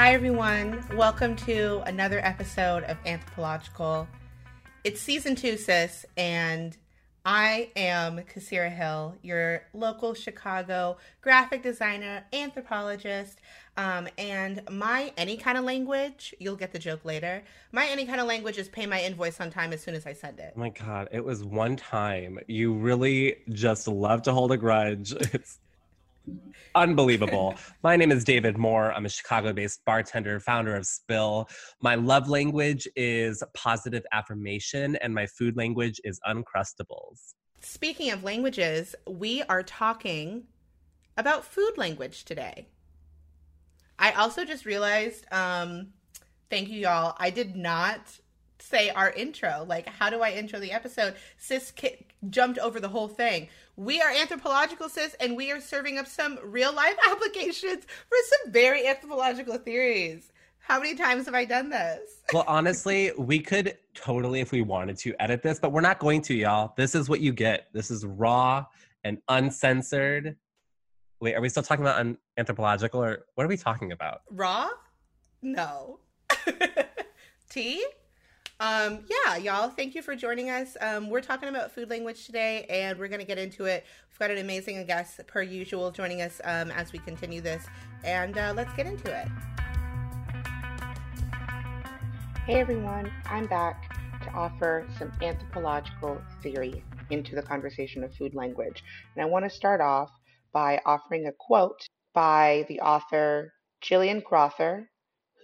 Hi, everyone. Welcome to another episode of Anthropological. It's season two, sis, and I am Kasira Hill, your local Chicago graphic designer, anthropologist, um, and my any kind of language, you'll get the joke later. My any kind of language is pay my invoice on time as soon as I send it. Oh my God, it was one time. You really just love to hold a grudge. It's unbelievable. My name is David Moore. I'm a Chicago based bartender, founder of Spill. My love language is positive affirmation, and my food language is Uncrustables. Speaking of languages, we are talking about food language today. I also just realized, um, thank you, y'all. I did not say our intro. Like, how do I intro the episode? Sis jumped over the whole thing. We are anthropological, sis, and we are serving up some real life applications for some very anthropological theories. How many times have I done this? Well, honestly, we could totally, if we wanted to, edit this, but we're not going to, y'all. This is what you get. This is raw and uncensored. Wait, are we still talking about un- anthropological or what are we talking about? Raw? No. Tea? Um, yeah, y'all, thank you for joining us. Um, we're talking about food language today, and we're going to get into it. We've got an amazing guest, per usual, joining us um, as we continue this. And uh, let's get into it. Hey, everyone, I'm back to offer some anthropological theory into the conversation of food language. And I want to start off by offering a quote by the author Gillian Crowther,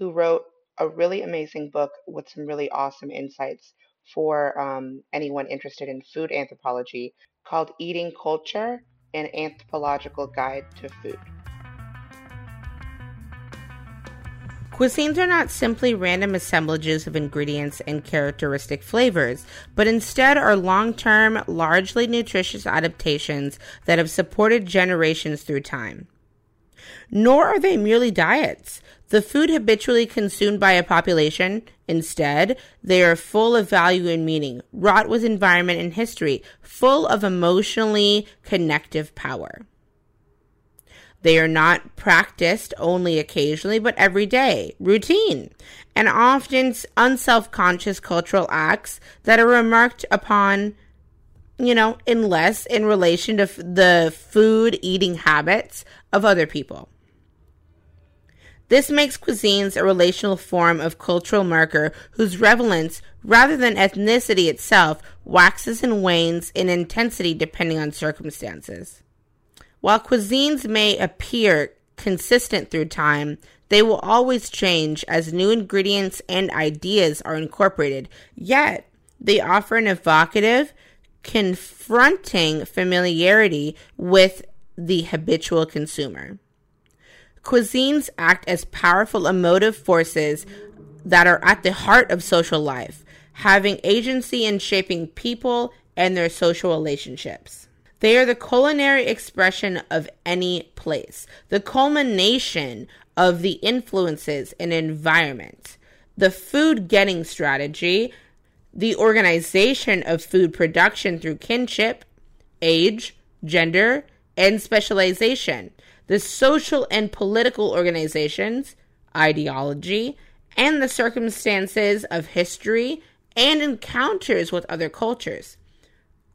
who wrote a really amazing book with some really awesome insights for um, anyone interested in food anthropology called Eating Culture An Anthropological Guide to Food. Cuisines are not simply random assemblages of ingredients and characteristic flavors, but instead are long term, largely nutritious adaptations that have supported generations through time. Nor are they merely diets. The food habitually consumed by a population, instead, they are full of value and meaning, wrought with environment and history, full of emotionally connective power. They are not practiced only occasionally, but every day, routine, and often unself conscious cultural acts that are remarked upon, you know, unless in relation to the food eating habits of other people. This makes cuisines a relational form of cultural marker whose relevance, rather than ethnicity itself, waxes and wanes in intensity depending on circumstances. While cuisines may appear consistent through time, they will always change as new ingredients and ideas are incorporated, yet, they offer an evocative, confronting familiarity with the habitual consumer. Cuisines act as powerful emotive forces that are at the heart of social life, having agency in shaping people and their social relationships. They are the culinary expression of any place, the culmination of the influences and environment, the food getting strategy, the organization of food production through kinship, age, gender, and specialization, the social and political organizations, ideology, and the circumstances of history and encounters with other cultures.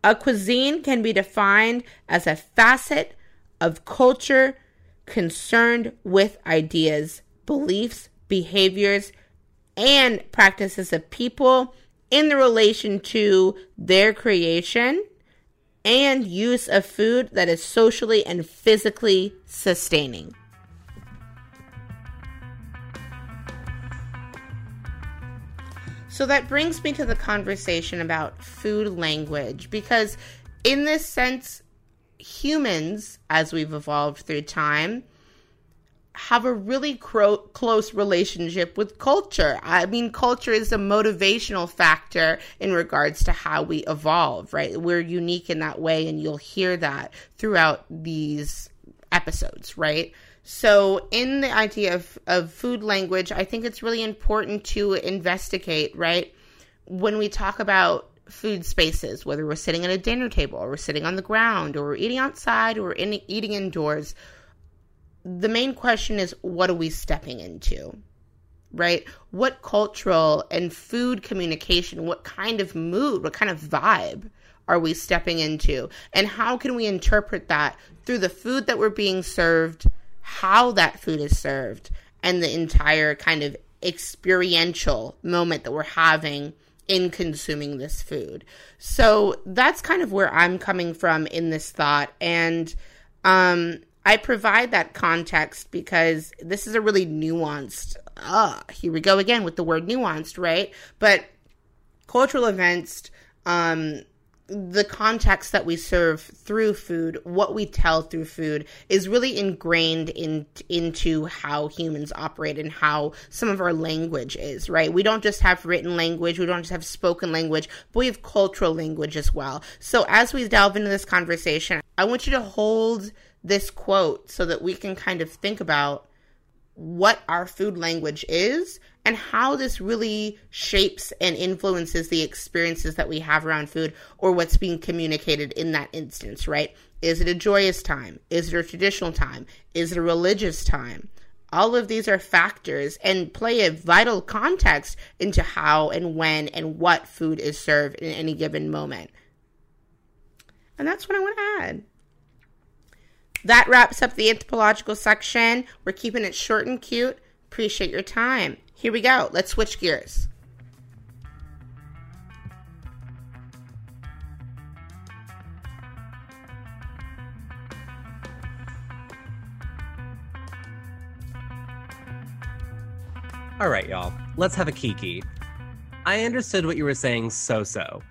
A cuisine can be defined as a facet of culture concerned with ideas, beliefs, behaviors, and practices of people in the relation to their creation and use of food that is socially and physically sustaining. So that brings me to the conversation about food language because, in this sense, humans, as we've evolved through time, have a really cro- close relationship with culture. I mean, culture is a motivational factor in regards to how we evolve, right? We're unique in that way, and you'll hear that throughout these episodes, right? So, in the idea of, of food language, I think it's really important to investigate, right? When we talk about food spaces, whether we're sitting at a dinner table or we're sitting on the ground or we're eating outside or we're in, eating indoors, the main question is what are we stepping into? right? What cultural and food communication, what kind of mood, what kind of vibe are we stepping into? And how can we interpret that through the food that we're being served, how that food is served, and the entire kind of experiential moment that we're having in consuming this food. So that's kind of where I'm coming from in this thought. And um, I provide that context because this is a really nuanced, uh, here we go again with the word nuanced, right? But cultural events, um, the context that we serve through food, what we tell through food, is really ingrained in into how humans operate and how some of our language is. Right? We don't just have written language, we don't just have spoken language, but we have cultural language as well. So as we delve into this conversation, I want you to hold this quote so that we can kind of think about what our food language is and how this really shapes and influences the experiences that we have around food or what's being communicated in that instance, right? Is it a joyous time? Is it a traditional time? Is it a religious time? All of these are factors and play a vital context into how and when and what food is served in any given moment. And that's what I want to add that wraps up the anthropological section. We're keeping it short and cute. Appreciate your time. Here we go. Let's switch gears. All right, y'all. Let's have a kiki. I understood what you were saying so so.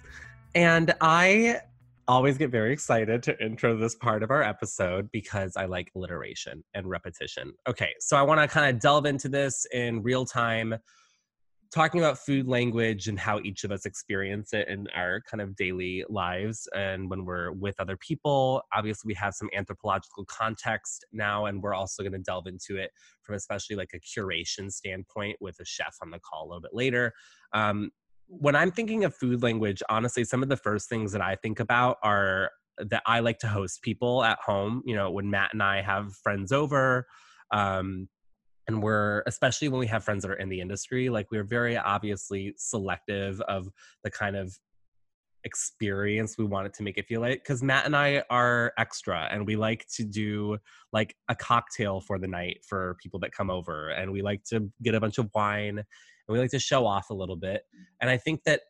And I always get very excited to intro this part of our episode because I like alliteration and repetition. Okay, so I want to kind of delve into this in real time, talking about food language and how each of us experience it in our kind of daily lives and when we're with other people. Obviously, we have some anthropological context now, and we're also going to delve into it from especially like a curation standpoint with a chef on the call a little bit later. Um, when I'm thinking of food language, honestly, some of the first things that I think about are that I like to host people at home. You know, when Matt and I have friends over, um, and we're especially when we have friends that are in the industry, like we're very obviously selective of the kind of experience we want it to make it feel like because matt and i are extra and we like to do like a cocktail for the night for people that come over and we like to get a bunch of wine and we like to show off a little bit. And I think that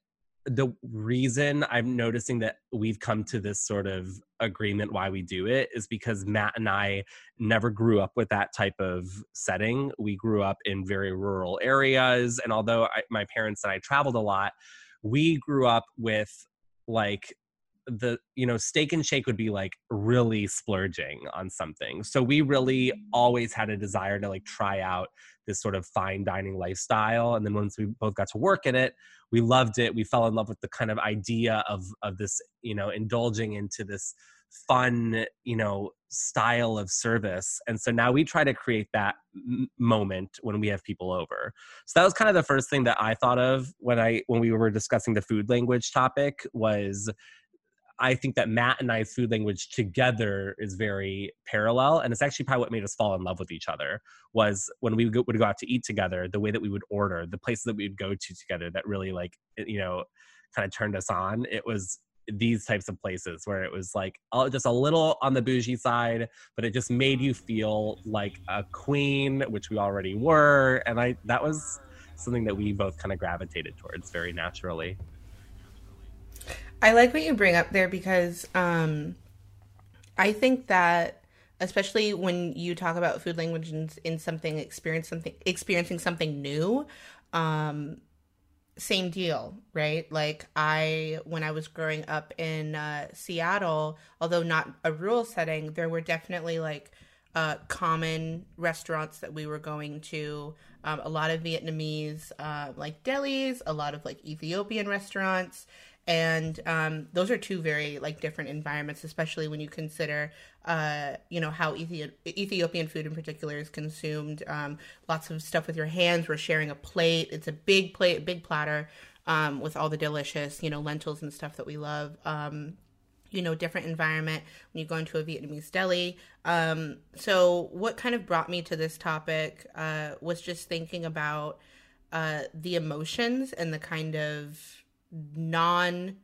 the reason I'm noticing that we've come to this sort of agreement why we do it is because Matt and I never grew up with that type of setting. We grew up in very rural areas. And although I, my parents and I traveled a lot, we grew up with like the you know steak and shake would be like really splurging on something. So we really mm. always had a desire to like try out this sort of fine dining lifestyle and then once we both got to work in it we loved it. We fell in love with the kind of idea of of this you know indulging into this fun you know style of service and so now we try to create that m- moment when we have people over. So that was kind of the first thing that i thought of when i when we were discussing the food language topic was I think that Matt and I's food language together is very parallel, and it's actually probably what made us fall in love with each other. Was when we would go, would go out to eat together, the way that we would order, the places that we would go to together, that really like you know, kind of turned us on. It was these types of places where it was like just a little on the bougie side, but it just made you feel like a queen, which we already were, and I that was something that we both kind of gravitated towards very naturally. I like what you bring up there because um, I think that especially when you talk about food language in, in something experience something experiencing something new um, same deal right? Like i when i was growing up in uh, seattle although not a rural setting there were definitely like uh, common restaurants that we were going to. Um, a lot of vietnamese uh, like delis a lot of like ethiopian restaurants and um, those are two very like different environments especially when you consider uh, you know how Ethi- ethiopian food in particular is consumed. Um, lots of stuff with your hands we're sharing a plate. It's a big plate big platter um, with all the delicious you know lentils and stuff that we love. Um, you know different environment when you go into a vietnamese deli. Um, so what kind of brought me to this topic uh, was just thinking about uh, the emotions and the kind of non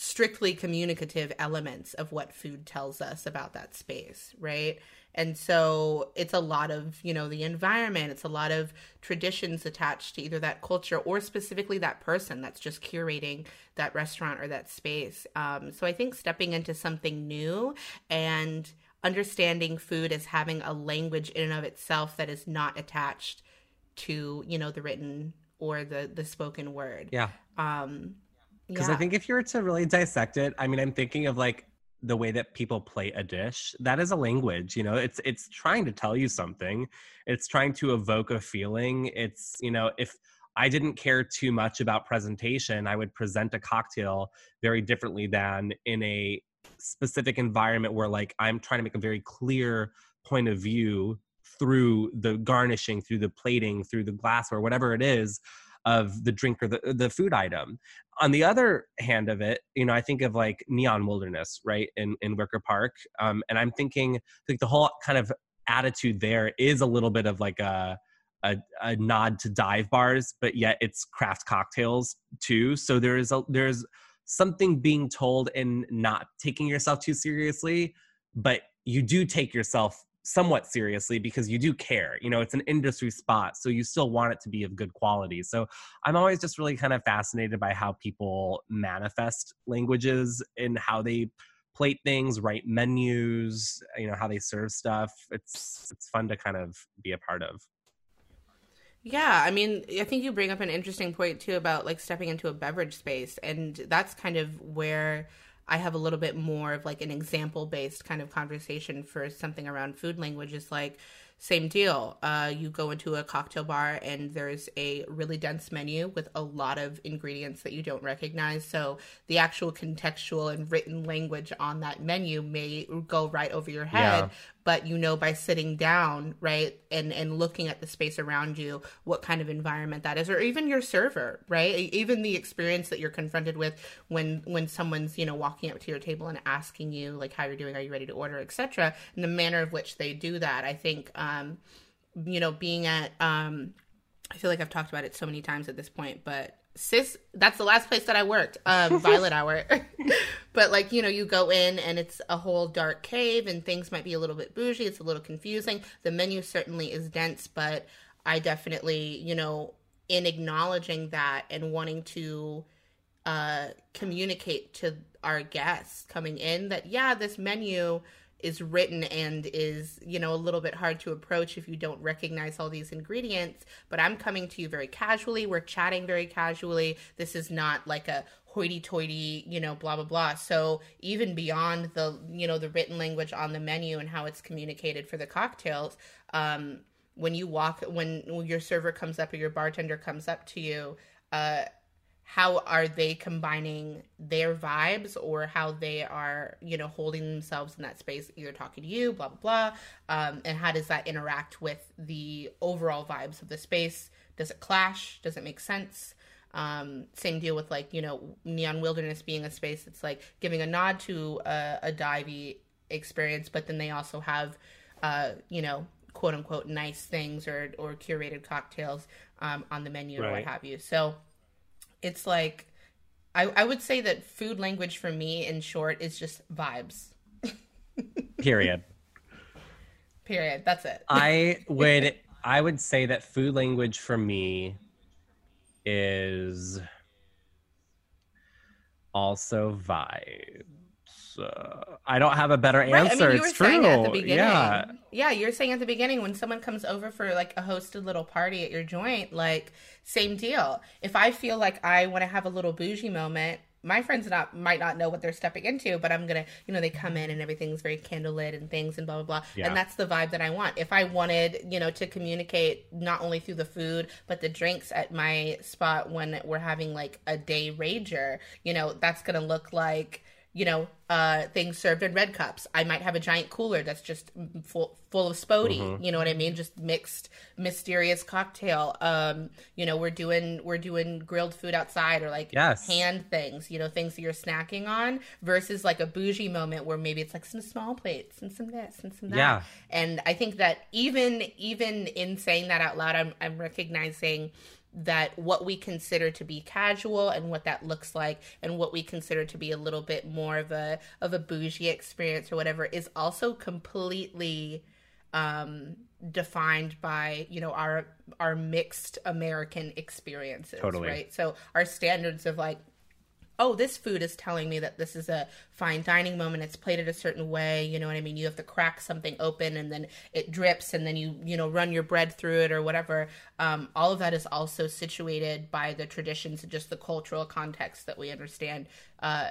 strictly communicative elements of what food tells us about that space, right? And so it's a lot of, you know, the environment, it's a lot of traditions attached to either that culture or specifically that person that's just curating that restaurant or that space. Um, so I think stepping into something new and understanding food as having a language in and of itself that is not attached to, you know, the written or the the spoken word. Yeah. Um because yeah. I think if you were to really dissect it, I mean, I'm thinking of like the way that people play a dish. That is a language, you know. It's it's trying to tell you something. It's trying to evoke a feeling. It's you know, if I didn't care too much about presentation, I would present a cocktail very differently than in a specific environment where like I'm trying to make a very clear point of view through the garnishing, through the plating, through the glassware, whatever it is of the drink or the, the food item. On the other hand of it, you know, I think of like Neon Wilderness, right, in, in Wicker Park. Um, and I'm thinking like the whole kind of attitude there is a little bit of like a, a, a nod to dive bars, but yet it's craft cocktails too. So there is a there's something being told and not taking yourself too seriously, but you do take yourself somewhat seriously because you do care. You know, it's an industry spot, so you still want it to be of good quality. So I'm always just really kind of fascinated by how people manifest languages and how they plate things, write menus, you know, how they serve stuff. It's it's fun to kind of be a part of. Yeah, I mean, I think you bring up an interesting point too about like stepping into a beverage space and that's kind of where I have a little bit more of like an example based kind of conversation for something around food language is like same deal. Uh, you go into a cocktail bar and there's a really dense menu with a lot of ingredients that you don't recognize. So the actual contextual and written language on that menu may go right over your head. Yeah but you know by sitting down right and and looking at the space around you what kind of environment that is or even your server right? Even the experience that you're confronted with when when someone's you know walking up to your table and asking you like how you're doing? Are you ready to order? etc and the manner of which they do that i think um you know being at um I feel like I've talked about it so many times at this point, but sis that's the last place that i worked um violet hour. But like you know you go in and it's a whole dark cave and things might be a little bit bougie it's a little confusing. The menu certainly is dense but i definitely you know in acknowledging that and wanting to uh communicate to our guests coming in that yeah this menu is written and is you know a little bit hard to approach if you don't recognize all these ingredients but i'm coming to you very casually. We're chatting very casually. This is not like a hoity-toity you know blah blah blah. So even beyond the you know the written language on the menu and how it's communicated for the cocktails um when you walk when, your server comes up or your bartender comes up to you uh how are they combining their vibes or how they are you know holding themselves in that space either talking to you blah blah blah. Um, and how does that interact with the overall vibes of the space? Does it clash? Does it make sense? Um, same deal with like you know neon wilderness being a space that's like giving a nod to a, a divey experience but then they also have uh, you know quote unquote nice things or or curated cocktails um, on the menu right. or what have you. So it's like I, I would say that food language for me in short is just vibes. Period. Period. That's it. I would i would say that food language for me is also vibe uh, I don't have a better answer. Right. I mean, it's true. At the beginning, yeah, yeah, you're saying at the beginning when someone comes over for like a hosted little party at your joint, like same deal. If I feel like I want to have a little bougie moment, my friends not might not know what they're stepping into, but I'm gonna, you know, they come in and everything's very candlelit and things and blah blah blah, yeah. and that's the vibe that I want. If I wanted, you know, to communicate not only through the food but the drinks at my spot when we're having like a day rager, you know, that's gonna look like you know, uh, things served in red cups. I might have a giant cooler that's just full full of Spody. Mm-hmm. You know what I mean? Just mixed mysterious cocktail. Um, you know, we're doing we're doing grilled food outside or like yes. hand things. You know, things that you're snacking on versus like a bougie moment where maybe it's like some small plates and some this and some that. Yeah. And I think that even even in saying that out loud, I'm I'm recognizing that what we consider to be casual and what that looks like and what we consider to be a little bit more of a of a bougie experience or whatever is also completely um defined by you know our our mixed american experiences Totally. right so our standards of like oh, this food is telling me that this is a fine dining moment. It's plated a certain way. You know what I mean? You have to crack something open and then it drips and then you, you know, run your bread through it or whatever. Um, all of that is also situated by the traditions and just the cultural context that we understand uh,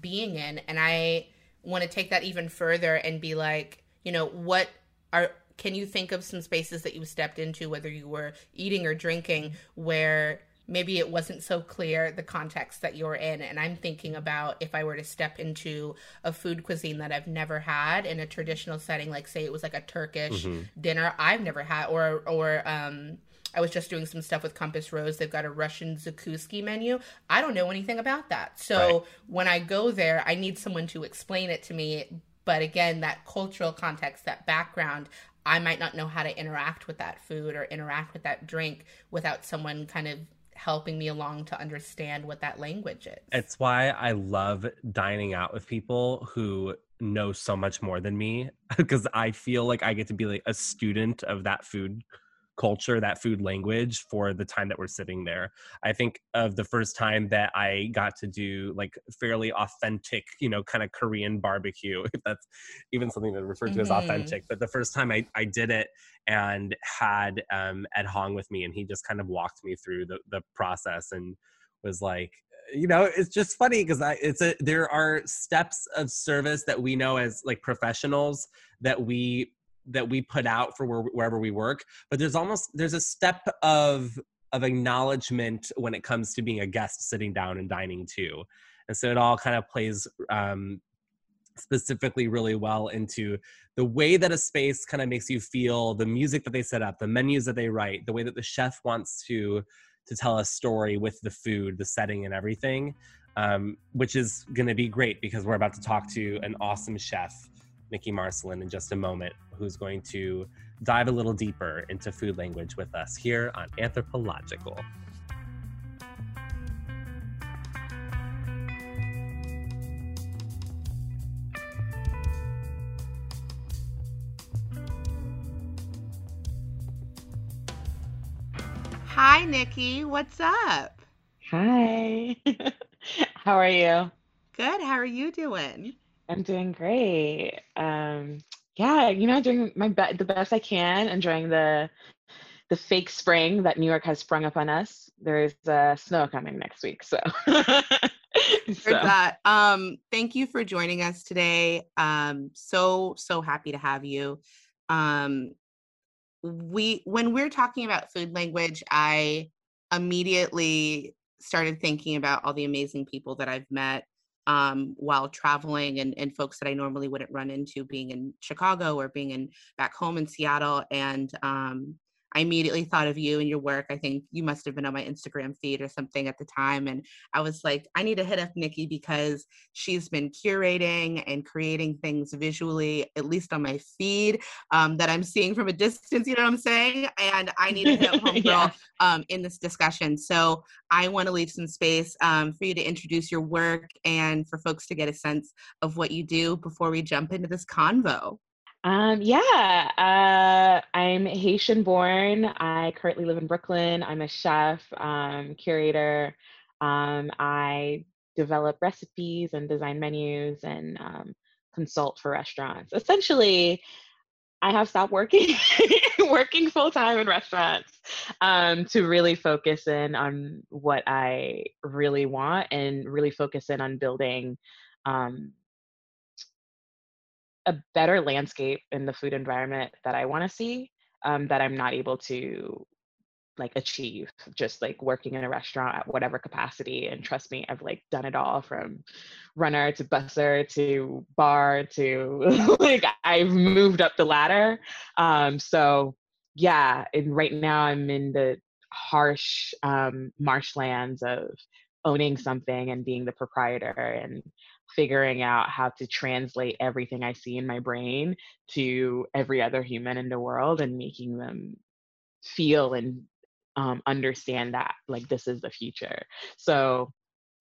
being in. And I want to take that even further and be like, you know, what are, can you think of some spaces that you stepped into, whether you were eating or drinking, where maybe it wasn't so clear the context that you're in and i'm thinking about if i were to step into a food cuisine that i've never had in a traditional setting like say it was like a turkish Mm-hmm. dinner i've never had or or um I was just doing some stuff with Compass Rose. They've got a Russian Zakuski menu. I don't know anything about that. So Right. when I go there, I need someone to explain it to me. But again, that cultural context, that background, I might not know how to interact with that food or interact with that drink without someone kind of helping me along to understand what that language is. It's why I love dining out with people who know so much more than me because I feel like I get to be like a student of that food culture, that food language for the time that we're sitting there. I think of the first time that I got to do like fairly authentic, you know, kind of Korean barbecue, if that's even something to refer to as Mhm. authentic. But the first time I, I did it and had um, Ed Hong with me, and he just kind of walked me through the, the process and was like, you know, it's just funny because I it's a there are steps of service that we know as like professionals that we that we put out for where, wherever we work, but there's almost there's a step of of acknowledgement when it comes to being a guest sitting down and dining too, and so it all kind of plays um, specifically really well into the way that a space kind of makes you feel, the music that they set up, the menus that they write, the way that the chef wants to to tell a story with the food, the setting, and everything, um, which is going to be great because we're about to talk to an awesome chef, Nikki Marcelin, in just a moment, who's going to dive a little deeper into food language with us here on Anthropological. Hi, Nikki. What's up? Hi. How are you? Good. How are you doing? I'm doing great. Um, yeah, you know, doing my be- the best I can, enjoying the the fake spring that New York has sprung upon us. There is uh, snow coming next week, so. Heard so that. Um, thank you for joining us today. Um, so so happy to have you. Um, we when we're talking about food language, I immediately started thinking about all the amazing people that I've met um, while traveling and, and folks that I normally wouldn't run into being in Chicago or being in back home in Seattle. And um, I immediately thought of you and your work. I think you must have been on my Instagram feed or something at the time. And I was like, I need to hit up Nikki because she's been curating and creating things visually, at least on my feed, um, that I'm seeing from a distance. You know what I'm saying? And I need to hit up Homegirl Yeah. um, in this discussion. So I want to leave some space um, for you to introduce your work and for folks to get a sense of what you do before we jump into this convo. Um, yeah, uh, I'm Haitian born. I currently live in Brooklyn. I'm a chef, um, curator. Um, I develop recipes and design menus and um, consult for restaurants. Essentially, I have stopped working working full time in restaurants um, to really focus in on what I really want and really focus in on building um, a better landscape in the food environment that I want to see um, that I'm not able to like achieve just like working in a restaurant at whatever capacity and trust me I've like done it all from runner to busser to bar to like I've moved up the ladder um so yeah and right now I'm in the harsh um marshlands of owning something and being the proprietor and figuring out how to translate everything I see in my brain to every other human in the world and making them feel and um, understand that like this is the future. So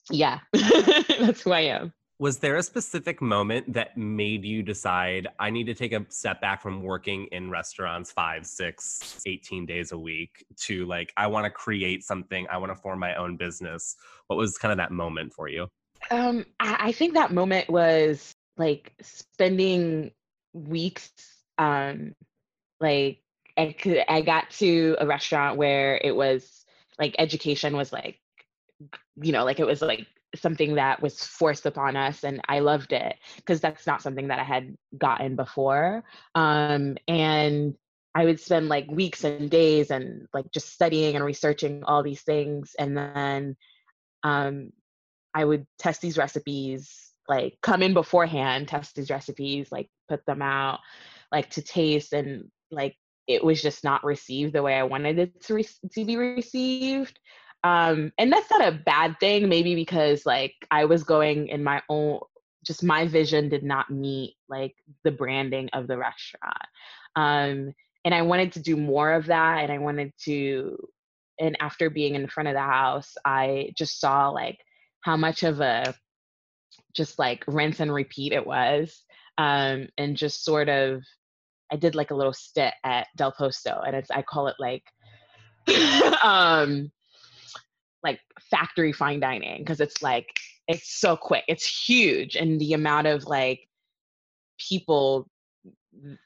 yeah, that's who I am. Was there a specific moment that made you decide I need to take a step back from working in restaurants five, six, 18 days a week to like, I want to create something, I want to form my own business? What was kind of that moment for you? Um, I, I think that moment was like spending weeks, um, like I could, I got to a restaurant where it was like education was like, you know, like it was like something that was forced upon us and I loved it because that's not something that I had gotten before. Um, and I would spend like weeks and days and like just studying and researching all these things. And then um, I would test these recipes, like come in beforehand, test these recipes, like put them out, like to taste, and like it was just not received the way I wanted it to, re- to be received. Um, and that's not a bad thing, maybe because like I was going in my own, just my vision did not meet like the branding of the restaurant. Um, and I wanted to do more of that, and I wanted to. And after being in front of the house, I just saw like how much of a just like rinse and repeat it was um, and just sort of i did like a little stint at del posto and it's i call it like um like factory fine dining because it's like it's so quick it's huge and the amount of like people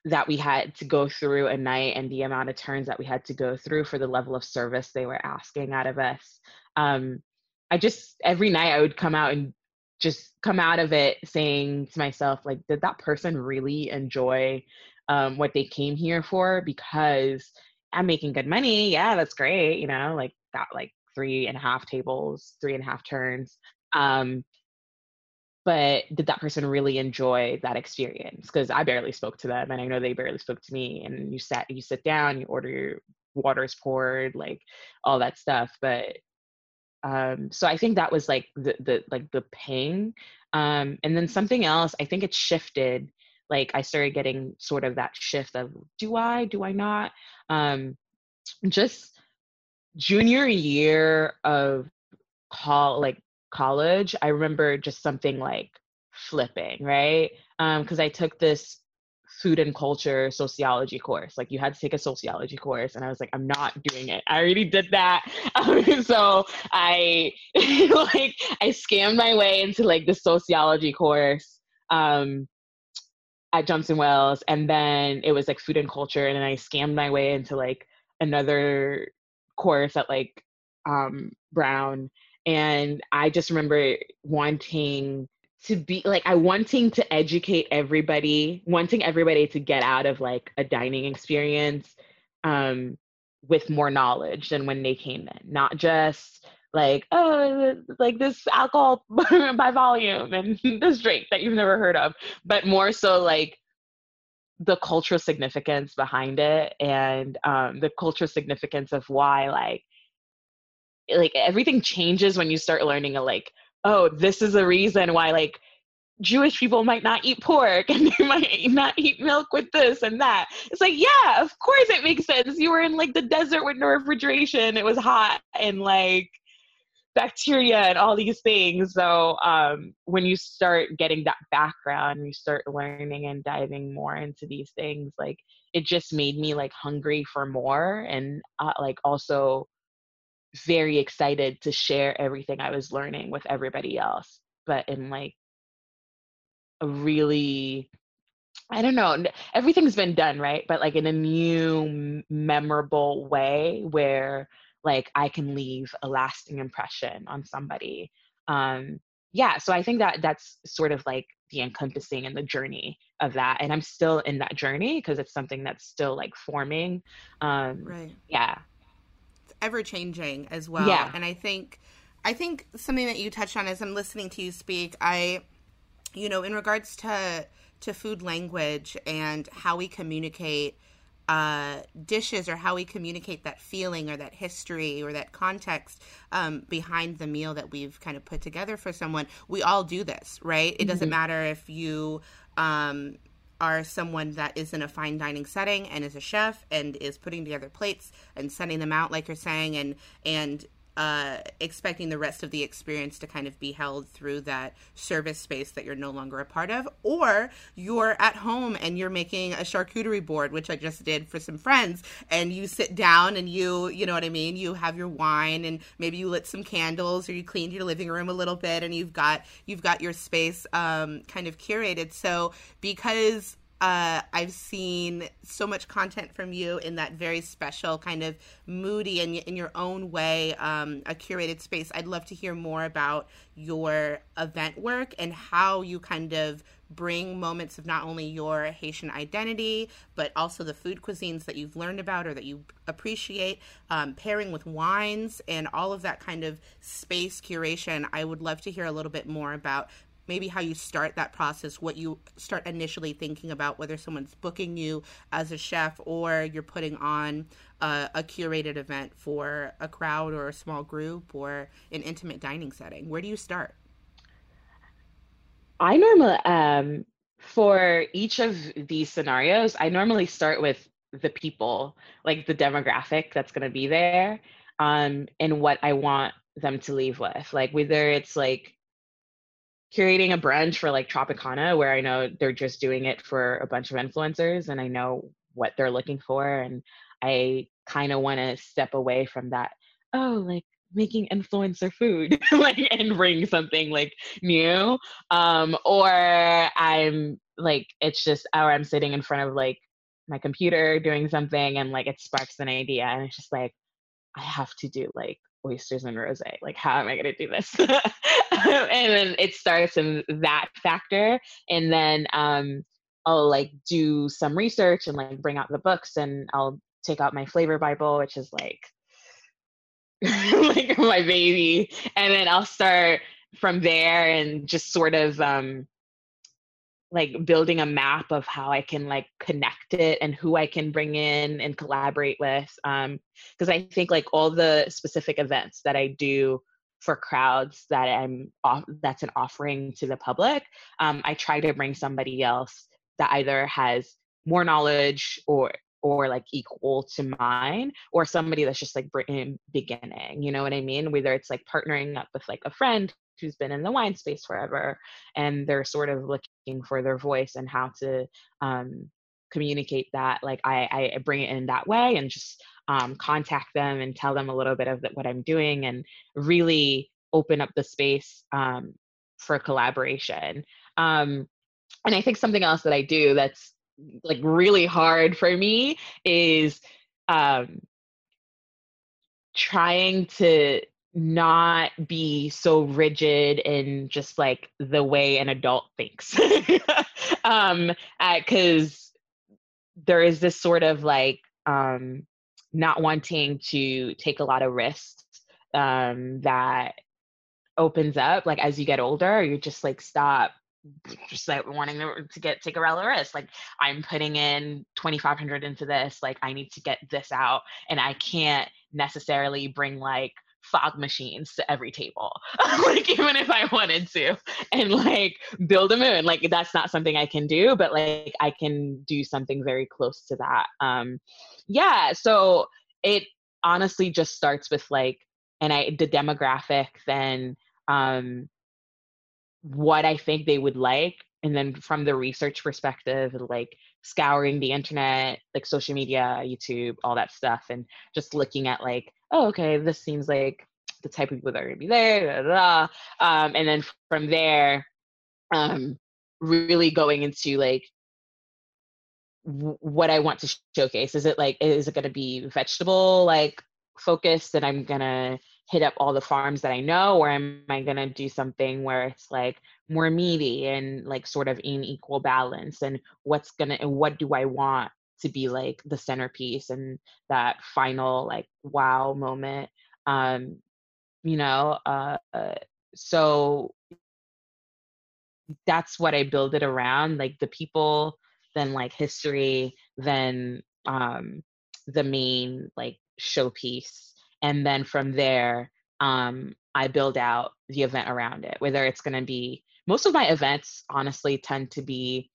that we had to go through a night and the amount of turns that we had to go through for the level of service they were asking out of us um, I just every night I would come out and just come out of it saying to myself like did that person really enjoy um, what they came here for? Because i'm making good money. Yeah that's great you know like got like three and a half tables three and a half turns. Um, but did that person really enjoy that experience? Because i barely spoke to them and i know they barely spoke to me. And you sat you sit down you order your water's poured like all that stuff. But um, so I think that was like the the like the ping. Um, and then something else, I think it shifted. Like I started getting sort of that shift of do I, do I not? Um, just junior year of call like college, I remember just something like flipping, right? Um, because I took this food and culture sociology course. Like you had to take a sociology course, and I was like, I'm not doing it. I already did that. Um, so I like I scammed my way into like the sociology course um, at Johnson Wales, and then it was like food and culture, and then I scammed my way into like another course at like um, Brown, and I just remember wanting to be like I wanting to educate everybody, wanting everybody to get out of like a dining experience um with more knowledge than when they came in. Not just like, oh, like this alcohol by volume and this drink that you've never heard of, but more so like the cultural significance behind it and um, the cultural significance of why like like everything changes when you start learning a like oh, this is a reason why like Jewish people might not eat pork and they might not eat milk with this and that. It's like, yeah, of course it makes sense. You were in like the desert with no refrigeration. It was hot and like bacteria and all these things. So um, when you start getting that background, you start learning and diving more into these things, like it just made me like hungry for more and uh, like also very excited to share everything I was learning with everybody else, but in like a really I don't know. Everything's been done, right? But like in a new, memorable way where like I can leave a lasting impression on somebody. Um, yeah, so I think that that's sort of like the encompassing and the journey of that. And I'm still in that journey because it's something that's still like forming. Um, right. Yeah ever changing as well. Yeah. And I think I think something that you touched on as I'm listening to you speak, I you know, in regards to to food language and how we communicate uh, dishes or how we communicate that feeling or that history or that context um, behind the meal that we've kind of put together for someone. We all do this, right? It mm-hmm. doesn't matter if you um, are someone that is in a fine dining setting and is a chef and is putting together plates and sending them out like you're saying and and uh, expecting the rest of the experience to kind of be held through that service space that you're no longer a part of, or you're at home and you're making a charcuterie board, which I just did for some friends, and you sit down and you, you know what I mean, you have your wine and maybe you lit some candles or you cleaned your living room a little bit and you've got you've got your space um, kind of curated. So because uh, I've seen so much content from you in that very special kind of moody and in your own way, um, a curated space. I'd love to hear more about your event work and how you kind of bring moments of not only your Haitian identity, but also the food cuisines that you've learned about or that you appreciate, um, pairing with wines and all of that kind of space curation. I would love to hear a little bit more about maybe how you start that process, what you start initially thinking about, whether someone's booking you as a chef or you're putting on a, a curated event for a crowd or a small group or an intimate dining setting. Where do you start? I normally, um, for each of these scenarios, I normally start with the people, like the demographic that's going to be there, um, and what I want them to leave with. Like whether it's like curating a brunch for like Tropicana, where I know they're just doing it for a bunch of influencers and I know what they're looking for. And I kind of want to step away from that, oh, like making influencer food like and bring something like new um or i'm like it's just or i'm sitting in front of like my computer doing something and like it sparks an idea and it's just like i have to do like oysters and rose. Like how am i going to do this? And then it starts in that factor and then um i'll like do some research and like bring out the books and i'll take out my flavor bible which is like like my baby. And then i'll start from there and just sort of um like building a map of how I can like connect it and who I can bring in and collaborate with. Um, because I think like all the specific events that I do for crowds that I'm off that's an offering to the public, um, I try to bring somebody else that either has more knowledge or or like equal to mine or somebody that's just like beginning you know what i mean whether it's like partnering up with like a friend who's been in the wine space forever and they're sort of looking for their voice and how to um, communicate that like I, I bring it in that way and just um, contact them and tell them a little bit of what i'm doing and really open up the space um, for collaboration. Um, and i think something else that i do that's like really hard for me is um, trying to not be so rigid in just like the way an adult thinks. Um because there is this sort of like um not wanting to take a lot of risks um that opens up like as you get older you just like stop just like wanting to get take a real risk. Like i'm putting in 2500 into this like i need to get this out and i can't necessarily bring like fog machines to every table like even if i wanted to and like build a moon like that's not something i can do but like i can do something very close to that um yeah so it honestly just starts with like and i the demographic then um what i think they would like and then from the research perspective like scouring the internet like social media youtube all that stuff and just looking at like oh, okay, this seems like the type of people that are gonna be there, da, da, da. Um, and then from there, um, really going into like what I want to showcase. Is it like is it gonna be vegetable like focused, and I'm gonna hit up all the farms that I know, or am I gonna do something where it's like more meaty and like sort of in equal balance? And what's gonna and what do I want to be like the centerpiece and that final like wow moment um you know uh, uh so that's what i build it around like the people then like history then um the main like showpiece and then from there um i build out the event around it whether it's going to be most of my events honestly tend to be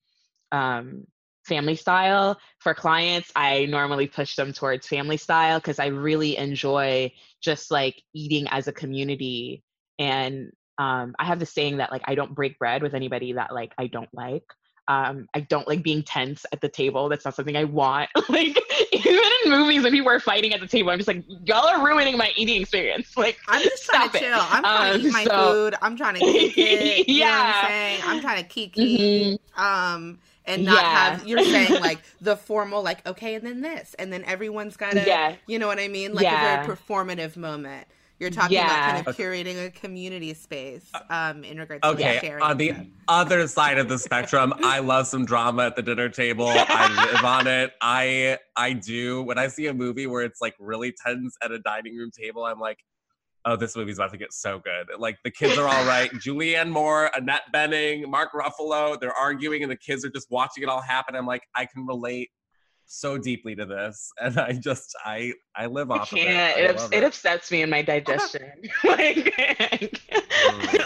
um family style. For clients, I normally push them towards family style because I really enjoy just like eating as a community. And um, I have the saying that like I don't break bread with anybody that like I don't like. Um, I don't like being tense at the table. That's not something I want. like even in movies when people are fighting at the table, I'm just like, y'all are ruining my eating experience. Like I'm just trying to chill. I'm trying um, to eat my so... food. I'm trying to kick it. You yeah. know what I'm saying? I'm trying to kiki. Mm-hmm. Um and not yeah. have you're saying like the formal like okay and then this and then everyone's got to yeah. you know what I mean like yeah. a very performative moment. You're talking yeah. about kind of curating a community space um, in regards okay. to sharing. On the other side of the spectrum, I love some drama at the dinner table. I live on it. I I do. When I see a movie where it's like really tense at a dining room table, I'm like, oh, this movie's about to get so good. Like the kids are all right. Julianne Moore, Annette Bening, Mark Ruffalo, they're arguing and the kids are just watching it all happen. I'm like, I can relate so deeply to this and i just i i live off I can't. of it it, ups- it. it, upsets me in my digestion like, mm.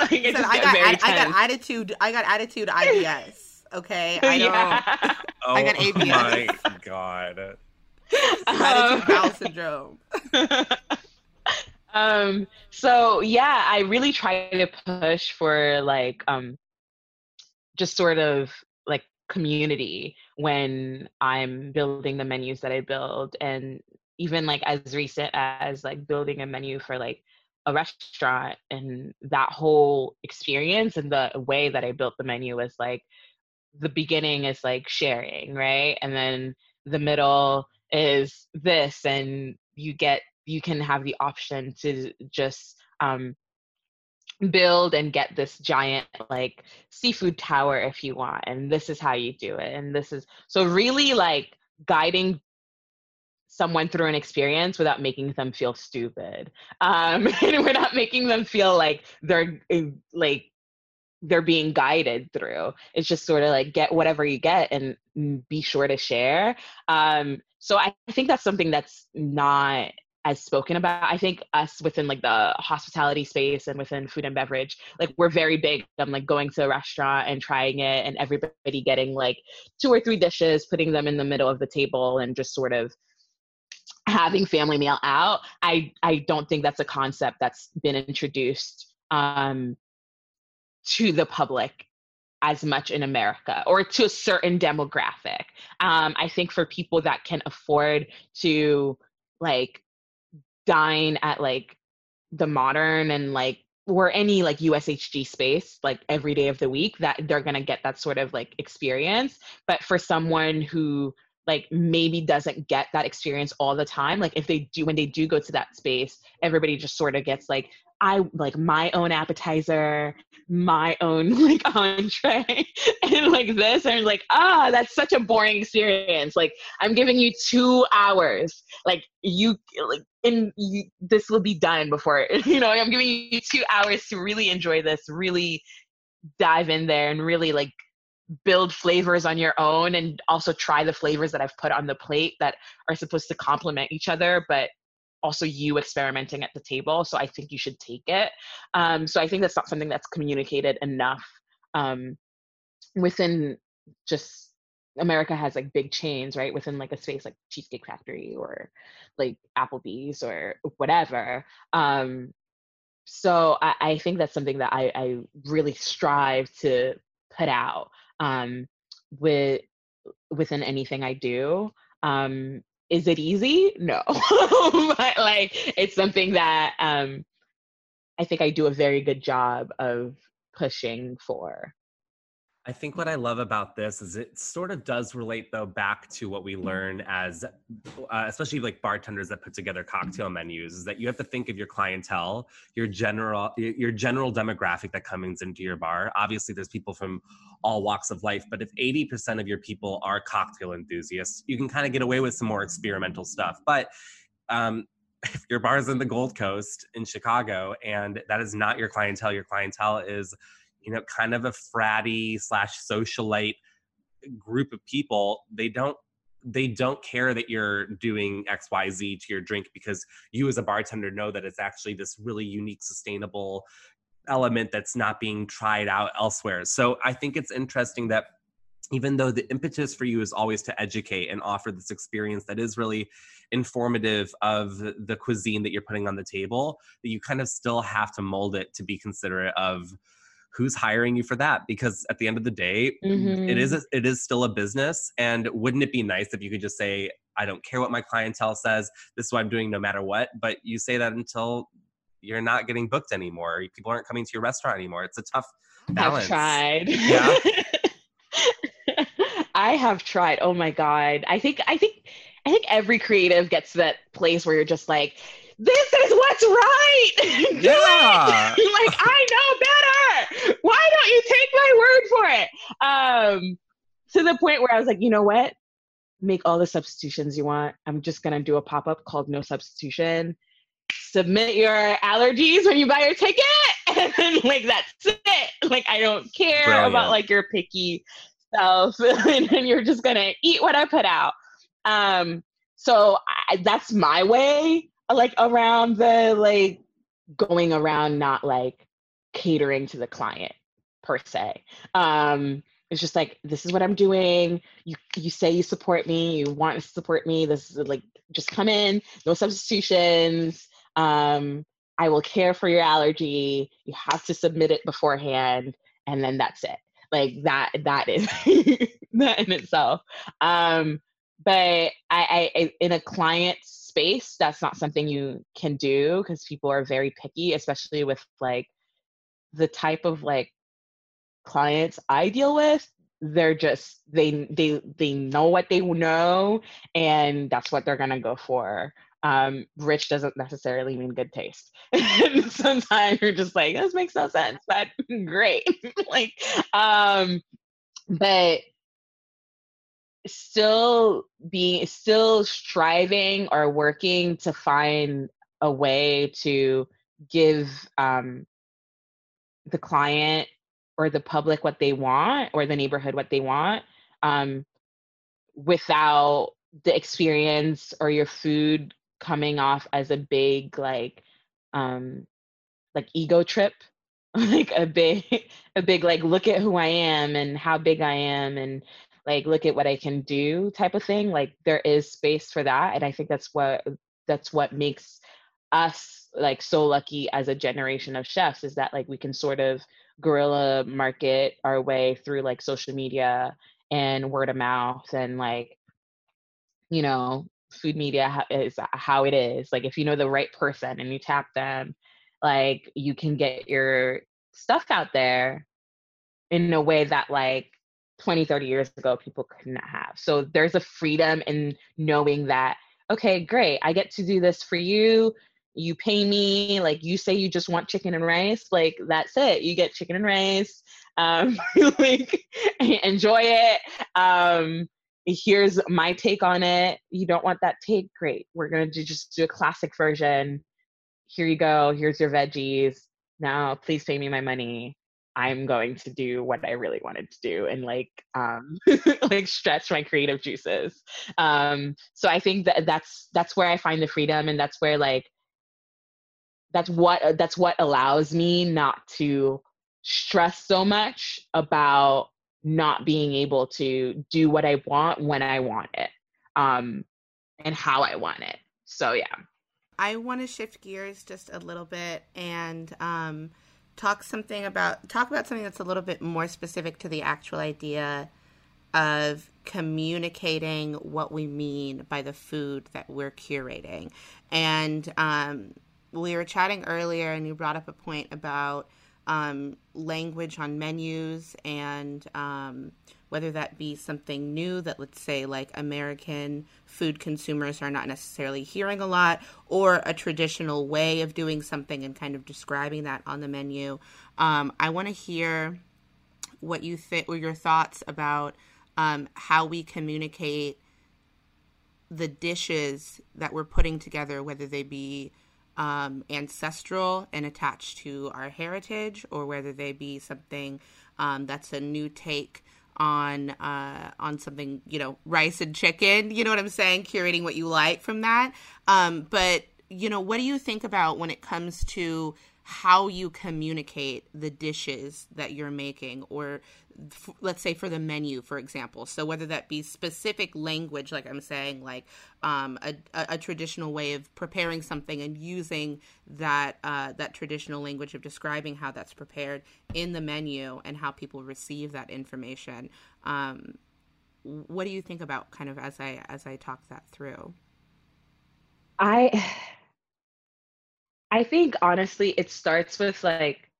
like I, got, I, I, got attitude i got attitude ibs okay i don't yeah. oh, i got abs my god attitude bowel syndrome um so yeah i really try to push for like um just sort of like community when I'm building the menus that I build and even like as recent as like building a menu for like a restaurant and that whole experience and the way that I built the menu was like the beginning is like sharing, right? And then the middle is this and you get you can have the option to just um build and get this giant like seafood tower if you want and this is how you do it and this is so really like guiding someone through an experience without making them feel stupid um and without making them feel like they're eh, like they're being guided through. It's just sort of like get whatever you get and be sure to share um so i think that's something that's not as spoken about i think us within like the hospitality space and within food and beverage like we're very big on like going to a restaurant and trying it and everybody getting like two or three dishes putting them in the middle of the table and just sort of having family meal out i i don't think that's a concept that's been introduced um to the public as much in America or to a certain demographic. Um, I think for people that can afford to like dine at like the modern and like or any like USHG space like every day of the week that they're going to get that sort of like experience. But for someone who like maybe doesn't get that experience all the time like if they do when they do go to that space everybody just sort of gets like I like my own appetizer, my own like entree, and like this, and like, ah, that's such a boring experience. Like, I'm giving you two hours. Like, you like, and you, this will be done before you know. I'm giving you two hours to really enjoy this, really dive in there, and really like build flavors on your own, and also try the flavors that I've put on the plate that are supposed to complement each other, but also you experimenting at the table. So I think you should take it. Um, so I think that's not something that's communicated enough um, within just America has like big chains, right? Within like a space like Cheesecake Factory or like Applebee's or whatever. Um, so I, I think that's something that I, I really strive to put out um, with within anything I do. Um, is it easy? No. but like it's something that um I think I do a very good job of pushing for. I think what I love about this is it sort of does relate though back to what we learn as, uh, especially like bartenders that put together cocktail menus, is that you have to think of your clientele, your general your general demographic that comes into your bar. Obviously, there's people from all walks of life, but if 80% of your people are cocktail enthusiasts, you can kind of get away with some more experimental stuff. But um, if your bar is in the Gold Coast in Chicago and that is not your clientele, your clientele is you know, kind of a fratty slash socialite group of people, they don't they don't care that you're doing xyz to your drink because you as a bartender know that it's actually this really unique sustainable element that's not being tried out elsewhere. So i think it's interesting that even though the impetus for you is always to educate and offer this experience that is really informative of the cuisine that you're putting on the table that you kind of still have to mold it to be considerate of who's hiring you for that because at the end of the day mm-hmm. it is a, it is still a business and wouldn't it be nice if you could just say i don't care what my clientele says this is what i'm doing no matter what but you say that until you're not getting booked anymore people aren't coming to your restaurant anymore it's a tough balance i've tried yeah I have tried. Oh my god. I think I think I think every creative gets to that place where you're just like, this is what's right. Yeah. like I know better. Why don't you take my word for it? Um, to the point where I was like, you know what? Make all the substitutions you want. I'm just gonna do a pop up called No Substitution. Submit your allergies when you buy your ticket, and like that's it. Like I don't care Brilliant. about like your picky self and you're just gonna eat what I put out. Um, so I, that's my way, like around the like going around not like catering to the client per se. Um, it's just like this is what I'm doing. You you say you support me, you want to support me. This is like just come in, no substitutions. Um, I will care for your allergy. You have to submit it beforehand, and then that's it like that that is that in itself um but I, I in a client space that's not something you can do because people are very picky especially with like the type of like clients i deal with they're just they they they know what they know and that's what they're gonna go for um, rich doesn't necessarily mean good taste. sometimes you're just like, this makes no sense, but great. like, um, but still being, still striving or working to find a way to give um, the client or the public what they want or the neighborhood what they want um, without the experience or your food coming off as a big like um like ego trip like a big a big like look at who i am and how big i am and like look at what i can do type of thing like there is space for that and i think that's what that's what makes us like so lucky as a generation of chefs is that like we can sort of guerrilla market our way through like social media and word of mouth and like you know food media is how it is. Like if you know the right person and you tap them, like you can get your stuff out there in a way that like 20, 30 years ago people could not have. So there's a freedom in knowing that, okay, great, I get to do this for you. You pay me, like you say you just want chicken and rice, like that's it. You get chicken and rice. Um, like enjoy it. Um, here's my take on it. You don't want that take? Great. We're to do, just do a classic version. Here you go. Here's your veggies. Now, please pay me my money. I'm going to do what I really wanted to do and like um like stretch my creative juices. Um so I think that that's that's where I find the freedom and that's where like that's what that's what allows me not to stress so much about not being able to do what I want when I want it um, and how I want it. So, yeah. I want to shift gears just a little bit and um, talk something about talk about something that's a little bit more specific to the actual idea of communicating what we mean by the food that we're curating. And um, we were chatting earlier, and you brought up a point about um, language on menus and um, whether that be something new that, let's say, like American food consumers are not necessarily hearing a lot, or a traditional way of doing something and kind of describing that on the menu. Um, I want to hear what you think or your thoughts about um, how we communicate the dishes that we're putting together, whether they be um, ancestral and attached to our heritage, or whether they be something um, that's a new take on uh, on something, you know, rice and chicken. You know what I'm saying? Curating what you like from that. Um, but you know, what do you think about when it comes to how you communicate the dishes that you're making or f- let's say for the menu for example. So whether that be specific language like i'm saying like um, a, a, traditional way of preparing something and using that uh, that traditional language of describing how that's prepared in the menu and how people receive that information um, what do you think about kind of as i as i talk that through? I I think honestly, it starts with like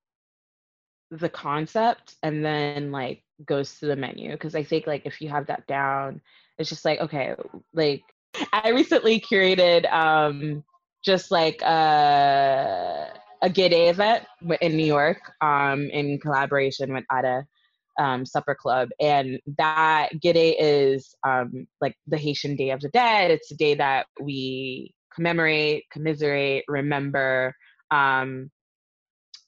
the concept and then like goes to the menu. Cause I think like if you have that down, it's just like, okay, like I recently curated um just like a, a Gede event in New York um in collaboration with Ada um, Supper Club. And that Gede is um, like the Haitian Day of the Dead. It's a day that we commemorate, commiserate, remember um,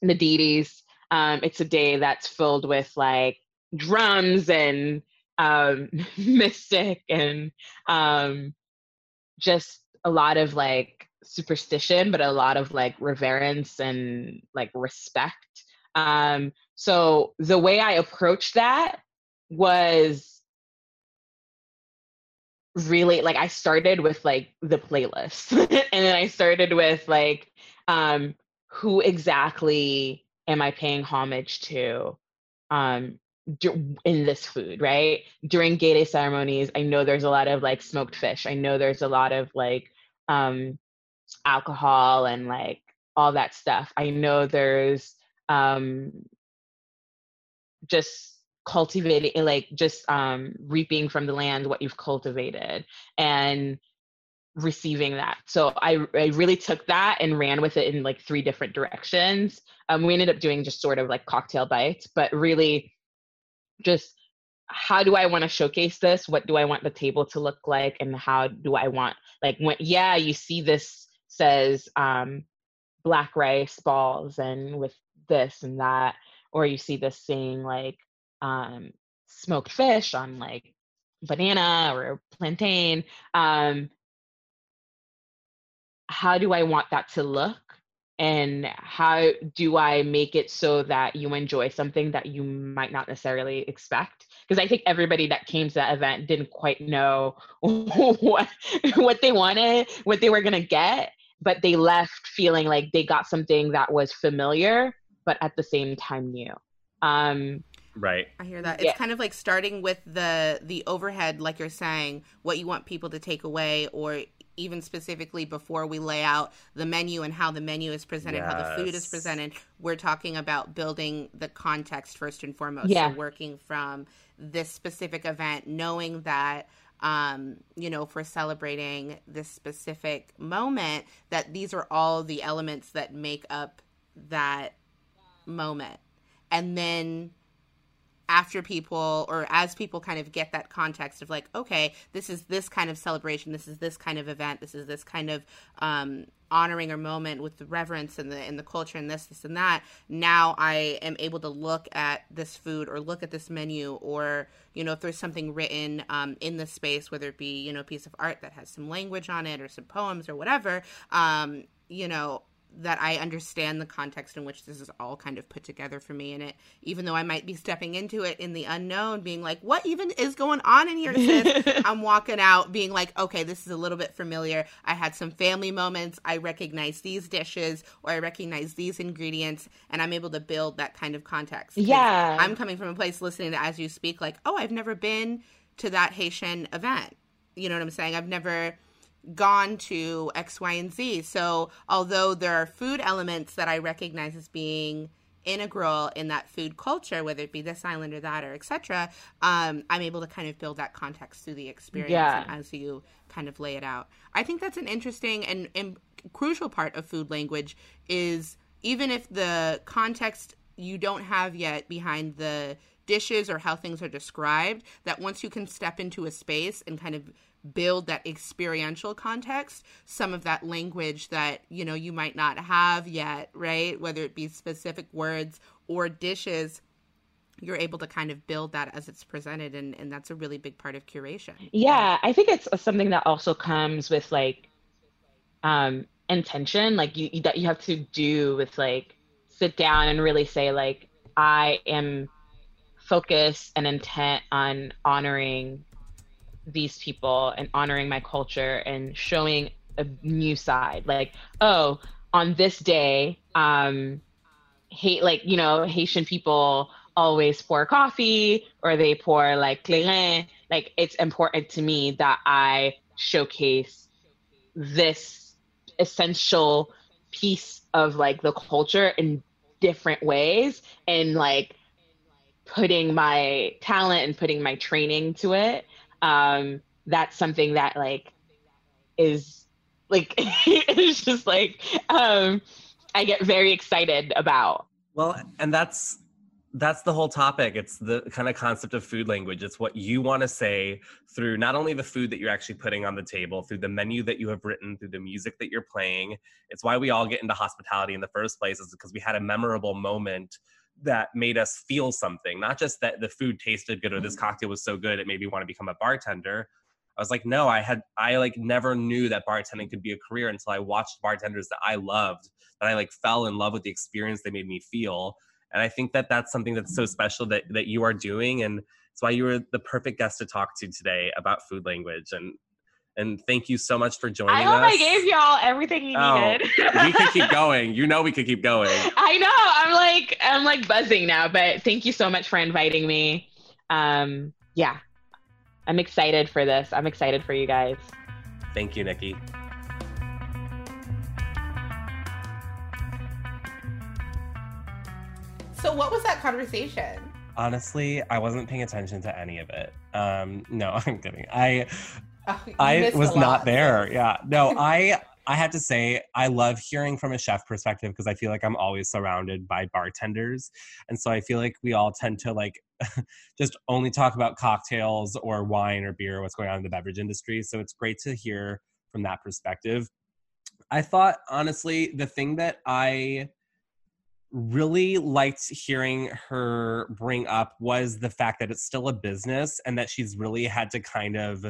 the deities. Um, it's a day that's filled with like drums and um, mystic and um, just a lot of like superstition, but a lot of like reverence and like respect. Um, so the way I approached that was really like I started with like the playlist and then I started with like um who exactly am I paying homage to um in this food, right? During Gede ceremonies, I know there's a lot of like smoked fish. I know there's a lot of like um alcohol and like all that stuff. I know there's um just cultivating like just um reaping from the land what you've cultivated and receiving that. So i i really took that and ran with it in like three different directions. Um we ended up doing just sort of like cocktail bites but really just how do i want to showcase this? What do i want the table to look like? And how do i want like when yeah you see this says um black rice balls and with this and that or you see this saying like um, smoked fish on like banana or plantain. Um, how do I want that to look? And how do I make it so that you enjoy something that you might not necessarily expect? Because I think everybody that came to that event didn't quite know what, what they wanted, what they were to get, but they left feeling like they got something that was familiar, but at the same time new. Um, Right. I hear that. It's yeah. kind of like starting with the the overhead like you're saying, what you want people to take away or even specifically before we lay out the menu and how the menu is presented, yes. how the food is presented, we're talking about building the context first and foremost. Yeah. So working from this specific event, knowing that um, you know, for celebrating this specific moment, that these are all the elements that make up that moment. And then after people or as people kind of get that context of like okay this is this kind of celebration this is this kind of event this is this kind of um, honoring or moment with the reverence and the and the culture and this this and that. Now i am able to look at this food or look at this menu or you know if there's something written um, in the space whether it be you know a piece of art that has some language on it or some poems or whatever um, you know that I understand the context in which this is all kind of put together for me. And it, even though I might be stepping into it in the unknown, being like, what even is going on in here, sis? I'm walking out being like, okay, this is a little bit familiar. I had some family moments. I recognize these dishes or I recognize these ingredients and I'm able to build that kind of context. Yeah. I'm coming from a place listening to as you speak, like, oh, I've never been to that Haitian event. You know what I'm saying? I've never gone to X, Y, and Z. So, although there are food elements that I recognize as being integral in that food culture, whether it be this island or that or etc., um, I'm able to kind of build that context through the experience yeah. as you kind of lay it out. I think that's an interesting and, and crucial part of food language is even if the context you don't have yet behind the dishes or how things are described, that once you can step into a space and kind of build that experiential context some of that language that you know you might not have yet right? Whether it be specific words or dishes you're able to kind of build that as it's presented and, and that's a really big part of curation. Yeah i think it's something that also comes with like um intention. Like you that you have to do with like sit down and really say like I am focused and intent on honoring these people and honoring my culture and showing a new side. Like oh on this day um hate like you know haitian people always pour coffee or they pour like clairin. Like it's important to me that i showcase this essential piece of like the culture in different ways and like putting my talent and putting my training to it um that's something that like is like it's just like um i get very excited about. Well and that's that's the whole topic. It's the kind of concept of food language. It's what you want to say through not only the food that you're actually putting on the table through the menu that you have written through the music that you're playing. It's why we all get into hospitality in the first place is because we had a memorable moment that made us feel something not just that the food tasted good or this mm-hmm. cocktail was so good it made me want to become a bartender. I was like no i had i like never knew that bartending could be a career until i watched bartenders that i loved that i like fell in love with the experience they made me feel. And i think that that's something that's so special that that you are doing and it's why you were the perfect guest to talk to today about food language and and thank you so much for joining us. I hope us. I gave y'all everything you oh, needed. we could keep going. You know we could keep going. I know. I'm like I'm like buzzing now, but thank you so much for inviting me. Um yeah. I'm excited for this. I'm excited for you guys. Thank you, Nikki. So what was that conversation? Honestly, I wasn't paying attention to any of it. Um, no, I'm kidding. I Oh, I was not there. Yeah. No, I I have to say I love hearing from a chef perspective because I feel like I'm always surrounded by bartenders. And so I feel like we all tend to like just only talk about cocktails or wine or beer, what's going on in the beverage industry. So it's great to hear from that perspective. I thought honestly the thing that I really liked hearing her bring up was the fact that it's still a business and that she's really had to kind of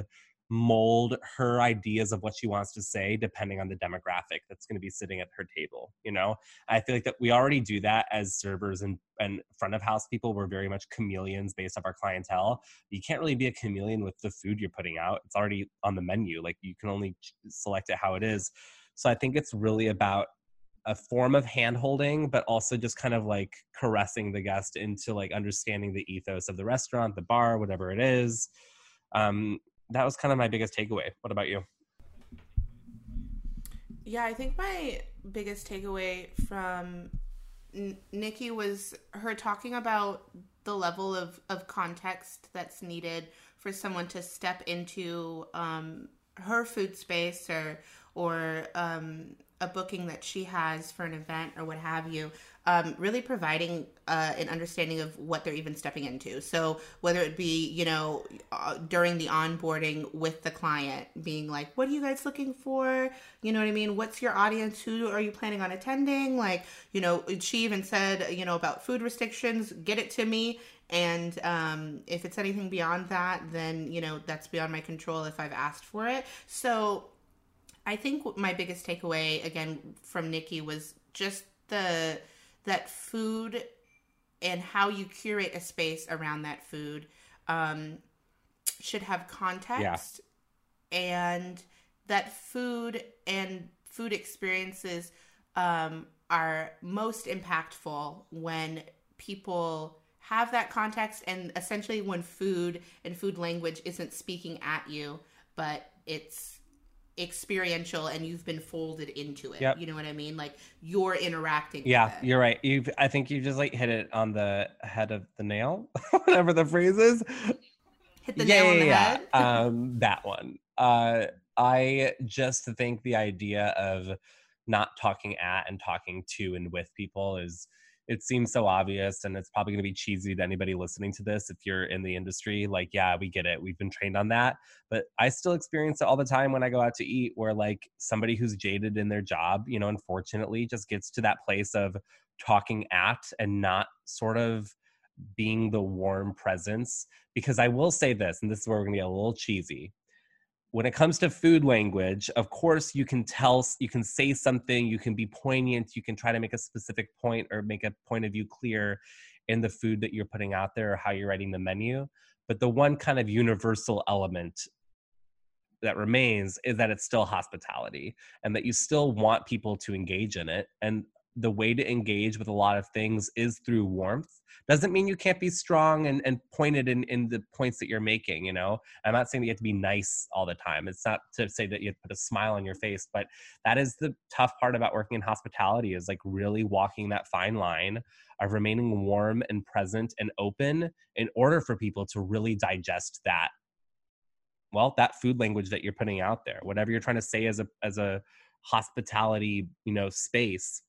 mold her ideas of what she wants to say depending on the demographic that's going to be sitting at her table you know? I feel like that we already do that as servers and, and front of house people. We're very much chameleons based off our clientele. You can't really be a chameleon with the food you're putting out. It's already on the menu. Like you can only select it how it is. So i think it's really about a form of hand holding but also just kind of like caressing the guest into like understanding the ethos of the restaurant the bar whatever it is. Um, that was kind of my biggest takeaway. What about you? Yeah, I think my biggest takeaway from N- Nikki was her talking about the level of, of context that's needed for someone to step into um, her food space or or um, a booking that she has for an event or what have you um, really providing uh, an understanding of what they're even stepping into. So whether it be you know uh, during the onboarding with the client, being like, "What are you guys looking for?" You know what I mean? What's your audience? Who are you planning on attending? Like you know, she even said you know about food restrictions. Get it to me. And um, if it's anything beyond that, then you know that's beyond my control if I've asked for it. So I think my biggest takeaway again from Nikki was just the that food and how you curate a space around that food um, should have context yeah. and that food and food experiences um, are most impactful when people have that context and essentially when food and food language isn't speaking at you but it's experiential and you've been folded into it. Yep. You know what I mean? Like you're interacting. Yeah, you're right. You've I think you just like hit it on the head of the nail, whatever the phrase is. Hit the yeah, nail on the yeah, head. um, that one. Uh, I just think the idea of not talking at and talking to and with people is it seems so obvious and it's probably going to be cheesy to anybody listening to this if you're in the industry like yeah we get it we've been trained on that but i still experience it all the time when i go out to eat where like somebody who's jaded in their job you know unfortunately just gets to that place of talking at and not sort of being the warm presence because i will say this and this is where we're going to get a little cheesy when it comes to food language, of course, you can tell, you can say something, you can be poignant, you can try to make a specific point or make a point of view clear in the food that you're putting out there or how you're writing the menu. But the one kind of universal element that remains is that it's still hospitality and that you still want people to engage in it. And the way to engage with a lot of things is through warmth doesn't mean you can't be strong and, and pointed in, in the points that you're making you know? I'm not saying that you have to be nice all the time. It's not to say that you have to put a smile on your face but that is the tough part about working in hospitality is like really walking that fine line of remaining warm and present and open in order for people to really digest that well that food language that you're putting out there. Whatever you're trying to say as a as a hospitality you know space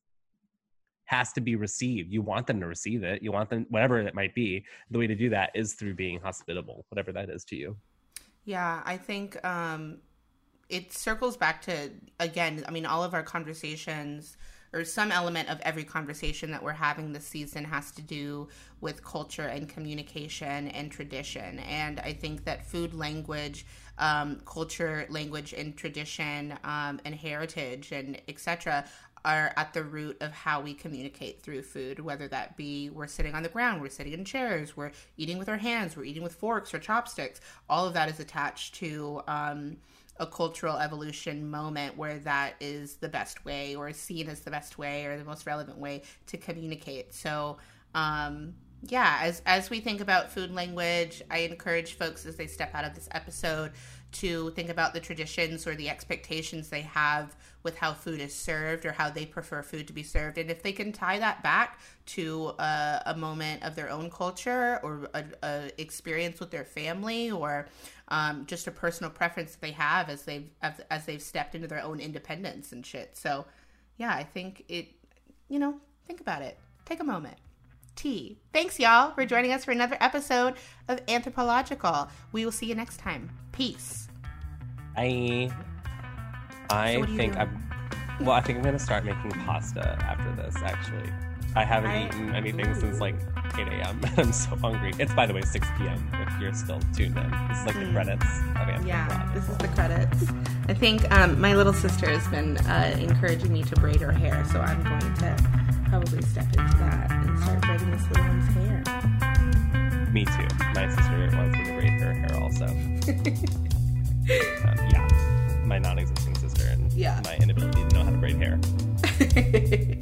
has to be received. You want them to receive it. You want them, whatever it might be. The way to do that is through being hospitable, whatever that is to you. Yeah, I think um, it circles back to, again, I mean, all of our conversations or some element of every conversation that we're having this season has to do with culture and communication and tradition. And I think that food language, um, culture, language, and tradition um, and heritage and etc are at the root of how we communicate through food, whether that be we're sitting on the ground, we're sitting in chairs, we're eating with our hands, we're eating with forks or chopsticks. All of that is attached to um, a cultural evolution moment where that is the best way or seen as the best way or the most relevant way to communicate. So, um, yeah, as as we think about food language, I encourage folks as they step out of this episode to think about the traditions or the expectations they have with how food is served or how they prefer food to be served. And if they can tie that back to a, a moment of their own culture or a, experience with their family or um, just a personal preference that they have as they've as they've stepped into their own independence and shit. So, yeah, I think it. You know, think about it. Take a moment. T. Thanks, y'all, for joining us for another episode of Anthropological. We will see you next time. Peace. I I so think I'm well, I think I'm gonna start making pasta after this, actually. I haven't I, eaten anything ooh. since like 8 a.m. I'm so hungry. It's by the way 6 p.m. if you're still tuned in. This is like mm. the credits of Yeah, this is the credits. I think um, my little sister has been uh, encouraging me to braid her hair, so I'm going to probably step into that and start braiding this little one's hair. Me too. My sister wants me to braid her hair also. um, yeah, my non-existing sister and yeah. my inability to know how to braid hair.